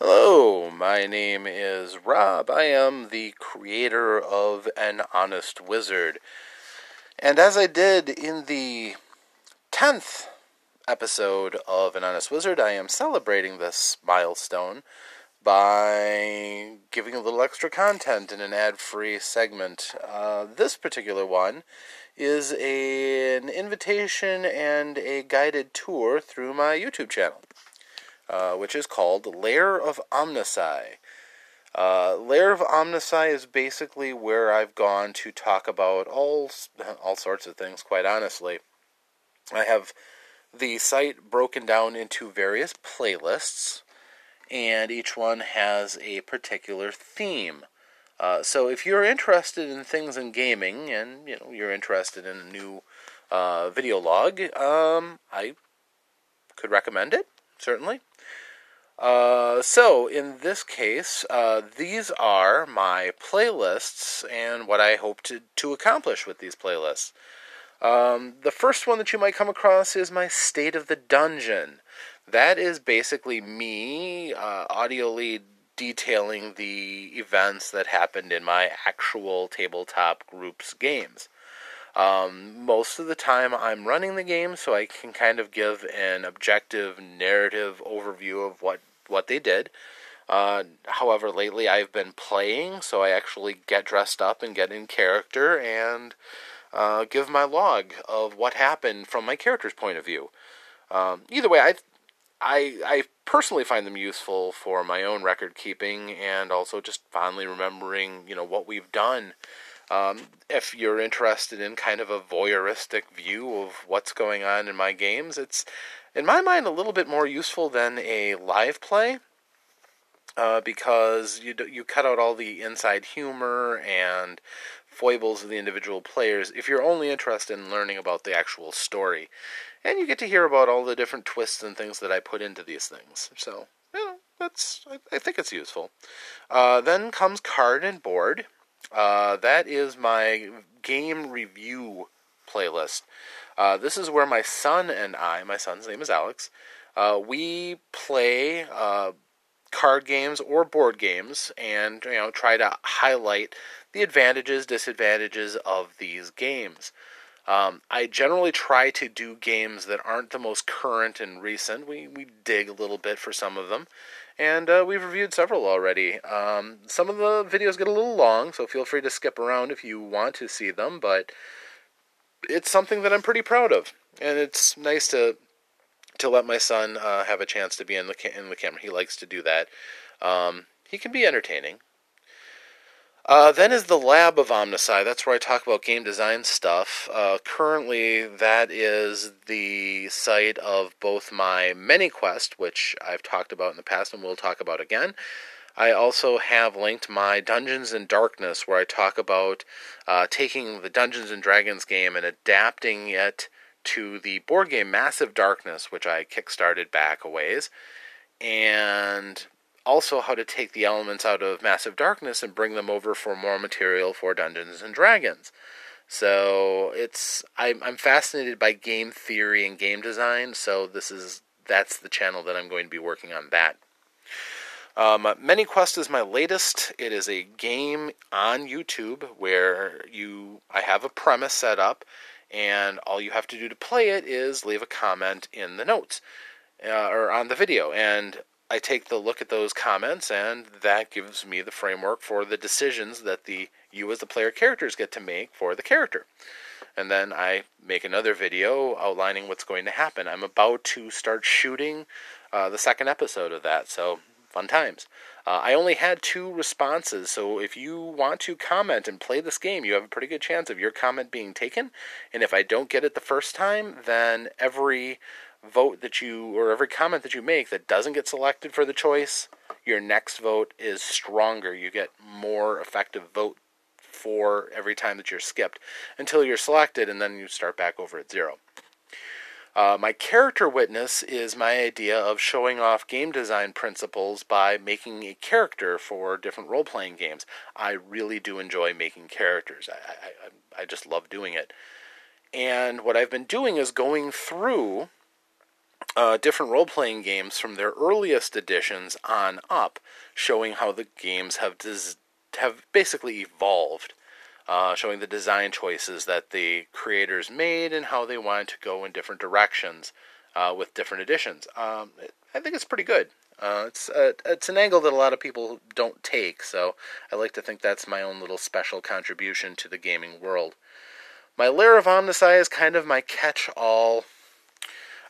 Hello, my name is Rob. I am the creator of An Honest Wizard. And as I did in the 10th episode of An Honest Wizard, I am celebrating this milestone by giving a little extra content in an ad free segment. Uh, this particular one is a, an invitation and a guided tour through my YouTube channel. Uh, which is called Lair of OmnusI. Uh, Lair of OmnusI is basically where I've gone to talk about all all sorts of things. Quite honestly, I have the site broken down into various playlists, and each one has a particular theme. Uh, so if you're interested in things in gaming, and you know you're interested in a new uh, video log, um, I could recommend it certainly. Uh, so, in this case, uh, these are my playlists and what I hope to, to accomplish with these playlists. Um, the first one that you might come across is my State of the Dungeon. That is basically me uh, audioly detailing the events that happened in my actual tabletop groups games. Um, most of the time, I'm running the game, so I can kind of give an objective narrative overview of what what they did. Uh, however, lately I've been playing, so I actually get dressed up and get in character and uh, give my log of what happened from my character's point of view. Um, either way, I, I, I personally find them useful for my own record keeping and also just fondly remembering, you know, what we've done um, if you're interested in kind of a voyeuristic view of what's going on in my games, it's, in my mind, a little bit more useful than a live play. Uh, because you you cut out all the inside humor and foibles of the individual players if you're only interested in learning about the actual story, and you get to hear about all the different twists and things that I put into these things. So, you know, that's I, I think it's useful. Uh, then comes card and board. Uh, that is my game review playlist. Uh, this is where my son and I, my son's name is Alex, uh, we play uh, card games or board games and you know try to highlight the advantages, disadvantages of these games. Um, I generally try to do games that aren't the most current and recent. We we dig a little bit for some of them, and uh, we've reviewed several already. Um, some of the videos get a little long, so feel free to skip around if you want to see them, but it's something that I'm pretty proud of, and it's nice to to let my son uh, have a chance to be in the ca- in the camera. He likes to do that. Um, he can be entertaining. Uh, then is the Lab of OmnusI. That's where I talk about game design stuff. Uh, currently, that is the site of both my ManyQuest, which I've talked about in the past and will talk about again. I also have linked my Dungeons and Darkness, where I talk about uh, taking the Dungeons and Dragons game and adapting it to the board game Massive Darkness, which I kickstarted back a ways, and also how to take the elements out of Massive Darkness and bring them over for more material for Dungeons and Dragons. So it's I'm I'm fascinated by game theory and game design. So this is that's the channel that I'm going to be working on that. Um, ManyQuest is my latest. It is a game on YouTube where you I have a premise set up, and all you have to do to play it is leave a comment in the notes uh, or on the video, and I take the look at those comments, and that gives me the framework for the decisions that the you as the player characters get to make for the character. And then I make another video outlining what's going to happen. I'm about to start shooting uh, the second episode of that, so fun times. Uh, I only had two responses, so if you want to comment and play this game, you have a pretty good chance of your comment being taken. And if I don't get it the first time, then every vote that you or every comment that you make that doesn't get selected for the choice, your next vote is stronger. You get more effective vote for every time that you're skipped until you're selected, and then you start back over at zero. Uh, my character witness is my idea of showing off game design principles by making a character for different role playing games. I really do enjoy making characters. I, I, I just love doing it. And what I've been doing is going through uh, different role playing games from their earliest editions on up, showing how the games have des- have basically evolved, uh, showing the design choices that the creators made and how they wanted to go in different directions uh, with different editions. Um, I think it's pretty good. Uh, it's uh, it's an angle that a lot of people don't take, so I like to think that's my own little special contribution to the gaming world. My Lair of OmnusI is kind of my catch-all.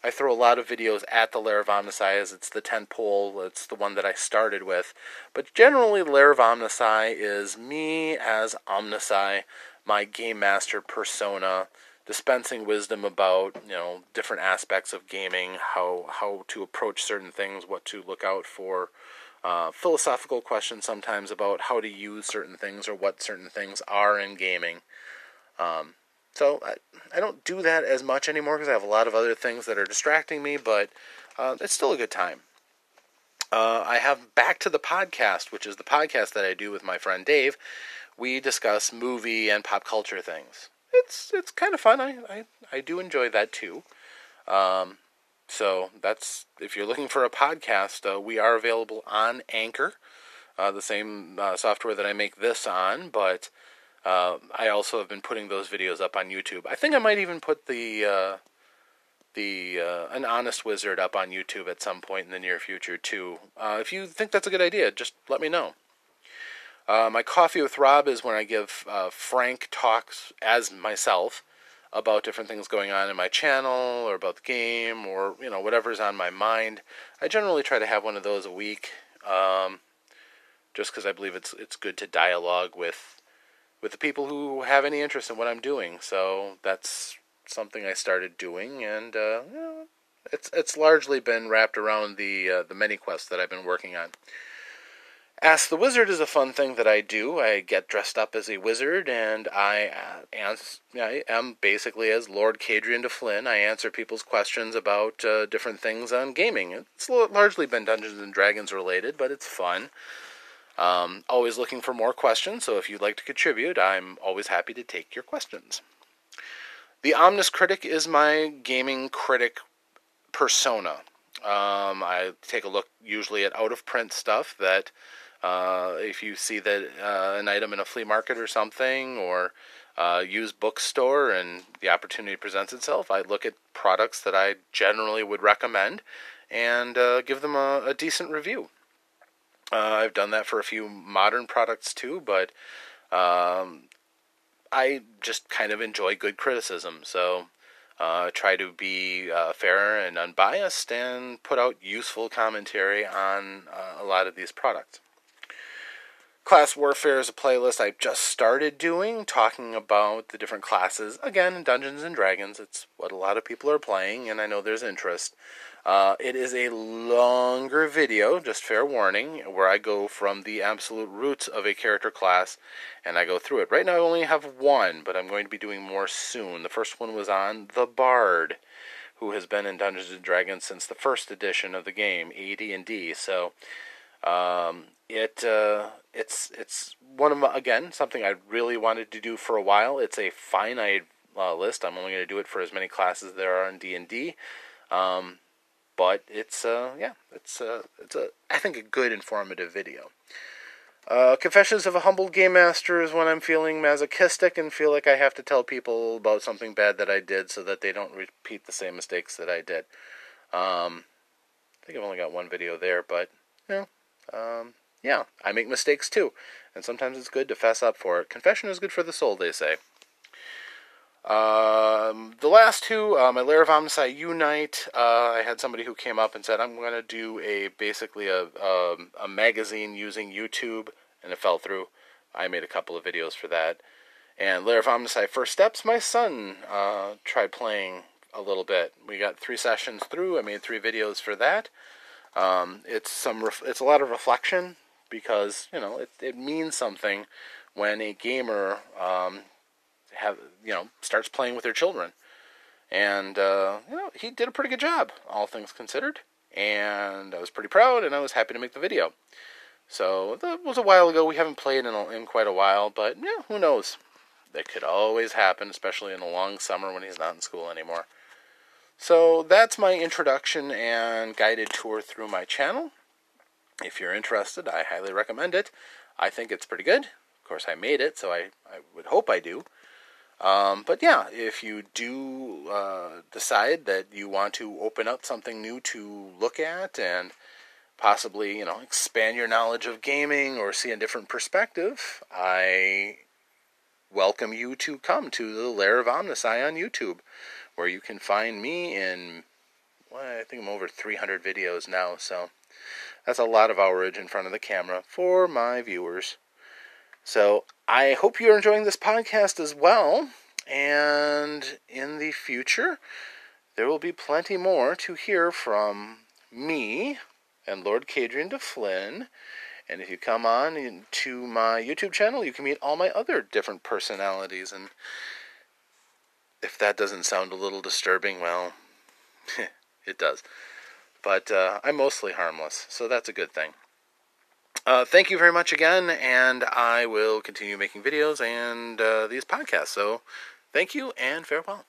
I throw a lot of videos at the Lair of OmnusI as it's the tent pole. It's the one that I started with. But generally, Lair of OmnusI is me as OmnusI, my game master persona, dispensing wisdom about you know different aspects of gaming, how how to approach certain things, what to look out for, uh, philosophical questions sometimes about how to use certain things or what certain things are in gaming. Um, so I, I don't do that as much anymore because I have a lot of other things that are distracting me, but uh, it's still a good time. Uh, I have Back to the Podcast, which is the podcast that I do with my friend Dave. We discuss movie and pop culture things it's it's kind of fun. I, I, I do enjoy that too. Um, so that's if you're looking for a podcast, uh, we are available on Anchor, uh, the same uh, software that I make this on. But uh, I also have been putting those videos up on YouTube. I think I might even put the uh, the uh, an honest wizard up on YouTube at some point in the near future too. if you think that's a good idea, just let me know. Uh, my coffee with Rob is when I give uh, frank talks as myself about different things going on in my channel or about the game or you know whatever's on my mind. I generally try to have one of those a week, um, just because I believe it's it's good to dialogue with with the people who have any interest in what I'm doing. So that's something I started doing, and uh, it's it's largely been wrapped around the uh, the many quests that I've been working on. Ask the Wizard is a fun thing that I do. I get dressed up as a wizard, and I, uh, I am basically as Lord Cadrian de Flynn. I answer people's questions about uh, different things on gaming. It's largely been Dungeons and Dragons related, but it's fun. Um, always looking for more questions, so if you'd like to contribute, I'm always happy to take your questions. The Omnis Critic is my gaming critic persona. Um, I take a look usually at out of print stuff that uh, if you see that uh, an item in a flea market or something, or uh, used bookstore, and the opportunity presents itself, I look at products that I generally would recommend and uh, give them a, a decent review. Uh, I've done that for a few modern products too, but um, I just kind of enjoy good criticism. So uh, try to be uh, fair and unbiased and put out useful commentary on uh, a lot of these products. Class Warfare is a playlist I've just started doing, talking about the different classes. Again, in Dungeons and Dragons, it's what a lot of people are playing, and I know there's interest. Uh, it is a longer video, just fair warning, where I go from the absolute roots of a character class and I go through it. Right now, I only have one, but I'm going to be doing more soon. The first one was on the Bard, who has been in Dungeons and Dragons since the first edition of the game, AD&D. So um, it uh, it's it's one of my, again something I really wanted to do for a while. It's a finite uh, list. I'm only going to do it for as many classes there are in D and D. Um, but it's uh, yeah, it's uh, it's a I think a good informative video. Uh, Confessions of a Humbled Game Master is when I'm feeling masochistic and feel like I have to tell people about something bad that I did so that they don't repeat the same mistakes that I did. Um, I think I've only got one video there, but you know, um, yeah, I make mistakes too, and sometimes it's good to fess up for it. Confession is good for the soul, they say. Um, the last two, uh, my Lair of OmnusI Unite, uh, I had somebody who came up and said, I'm going to do a basically a, a, um, a magazine using YouTube, and it fell through. I made a couple of videos for that. And Lair of OmnusI First Steps, my son uh, tried playing a little bit. We got three sessions through. I made three videos for that. Um, it's some ref- it's a lot of reflection because you know it, it means something when a gamer um, have you know starts playing with their children, and uh, you know he did a pretty good job, all things considered, and I was pretty proud, and I was happy to make the video. So that was a while ago. We haven't played in a, in quite a while, but yeah, who knows? That could always happen, especially in a long summer when he's not in school anymore. So that's my introduction and guided tour through my channel. If you're interested, I highly recommend it. I think it's pretty good. Of course, I made it, so I, I would hope I do. Um, but yeah, if you do uh, decide that you want to open up something new to look at and possibly, you know, expand your knowledge of gaming or see a different perspective, I welcome you to come to the Lair of OmnusI on YouTube, where you can find me in, well, I think I'm over 300 videos now, so that's a lot of hourage in front of the camera for my viewers. So I hope you're enjoying this podcast as well. And in the future, there will be plenty more to hear from me and Lord Cadrian de Flynn. And if you come on to my YouTube channel, you can meet all my other different personalities. And if that doesn't sound a little disturbing, well, it does. But uh, I'm mostly harmless, so that's a good thing. Uh, thank you very much again, and I will continue making videos and uh, these podcasts. So thank you and farewell.